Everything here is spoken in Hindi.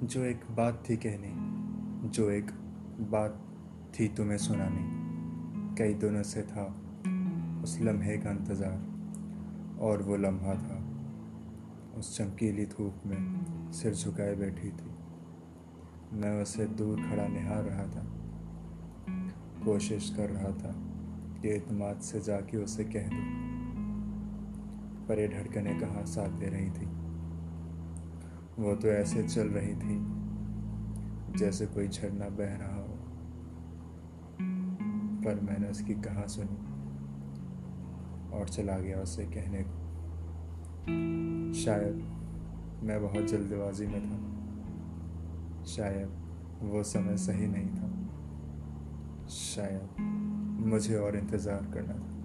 जो एक बात थी कहनी, जो एक बात थी तुम्हें सुनानी, कई दिनों से था उस लम्हे का इंतज़ार और वो लम्हा था उस चमकीली धूप में सिर झुकाए बैठी थी। मैं उसे दूर खड़ा निहार रहा था, कोशिश कर रहा था कि इतमाद से जाके उसे कह दूँ, पर ये धड़कने कहाँ साथ दे रही थी? वो तो ऐसे चल रही थी, जैसे कोई झरना बह रहा हो। पर मैंने उसकी कहा सुनी और चला गया उसे कहने को। शायद मैं बहुत जल्दबाजी में था। शायद वो समय सही नहीं था। शायद मुझे और इंतज़ार करना था।